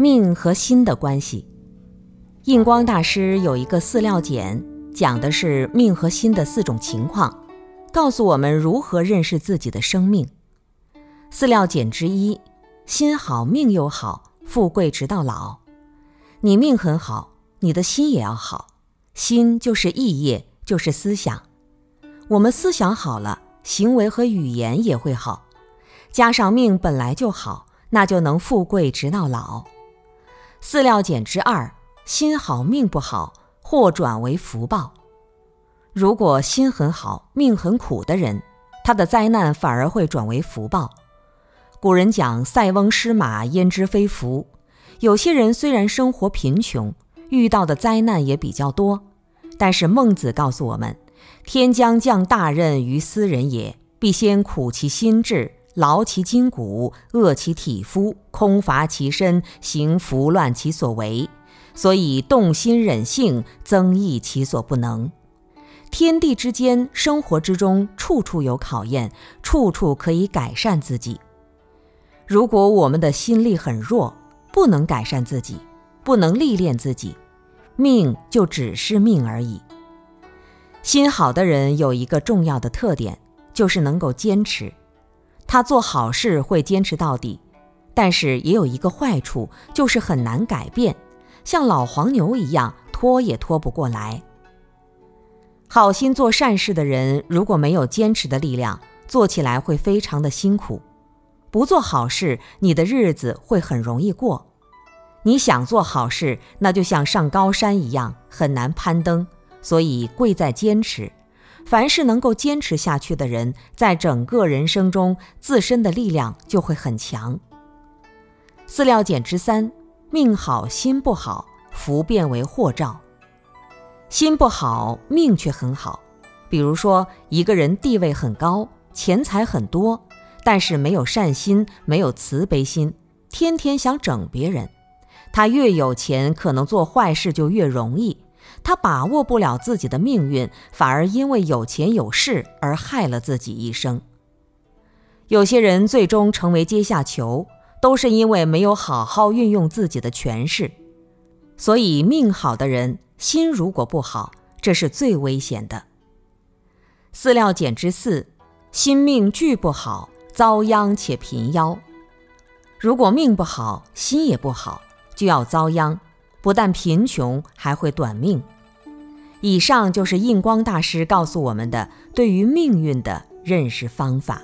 命和心的关系。印光大师有一个饲料简，讲的是命和心的四种情况，告诉我们如何认识自己的生命。饲料简之一：心好命又好，富贵直到老。你命很好，你的心也要好。心就是意业，就是思想。我们思想好了，行为和语言也会好。加上命本来就好，那就能富贵直到老。饲料简之二：心好命不好，或转为福报。如果心很好，命很苦的人，他的灾难反而会转为福报。古人讲“塞翁失马，焉知非福”。有些人虽然生活贫穷，遇到的灾难也比较多，但是孟子告诉我们：“天将降大任于斯人也，必先苦其心志。”劳其筋骨，饿其体肤，空乏其身，行拂乱其所为，所以动心忍性，增益其所不能。天地之间，生活之中，处处有考验，处处可以改善自己。如果我们的心力很弱，不能改善自己，不能历练自己，命就只是命而已。心好的人有一个重要的特点，就是能够坚持。他做好事会坚持到底，但是也有一个坏处，就是很难改变，像老黄牛一样拖也拖不过来。好心做善事的人，如果没有坚持的力量，做起来会非常的辛苦。不做好事，你的日子会很容易过。你想做好事，那就像上高山一样，很难攀登，所以贵在坚持。凡是能够坚持下去的人，在整个人生中，自身的力量就会很强。饲料简之三：命好心不好，福变为祸兆。心不好，命却很好。比如说，一个人地位很高，钱财很多，但是没有善心，没有慈悲心，天天想整别人。他越有钱，可能做坏事就越容易。他把握不了自己的命运，反而因为有钱有势而害了自己一生。有些人最终成为阶下囚，都是因为没有好好运用自己的权势。所以，命好的人心如果不好，这是最危险的。饲料简之四：心命俱不好，遭殃且贫夭。如果命不好，心也不好，就要遭殃。不但贫穷，还会短命。以上就是印光大师告诉我们的对于命运的认识方法。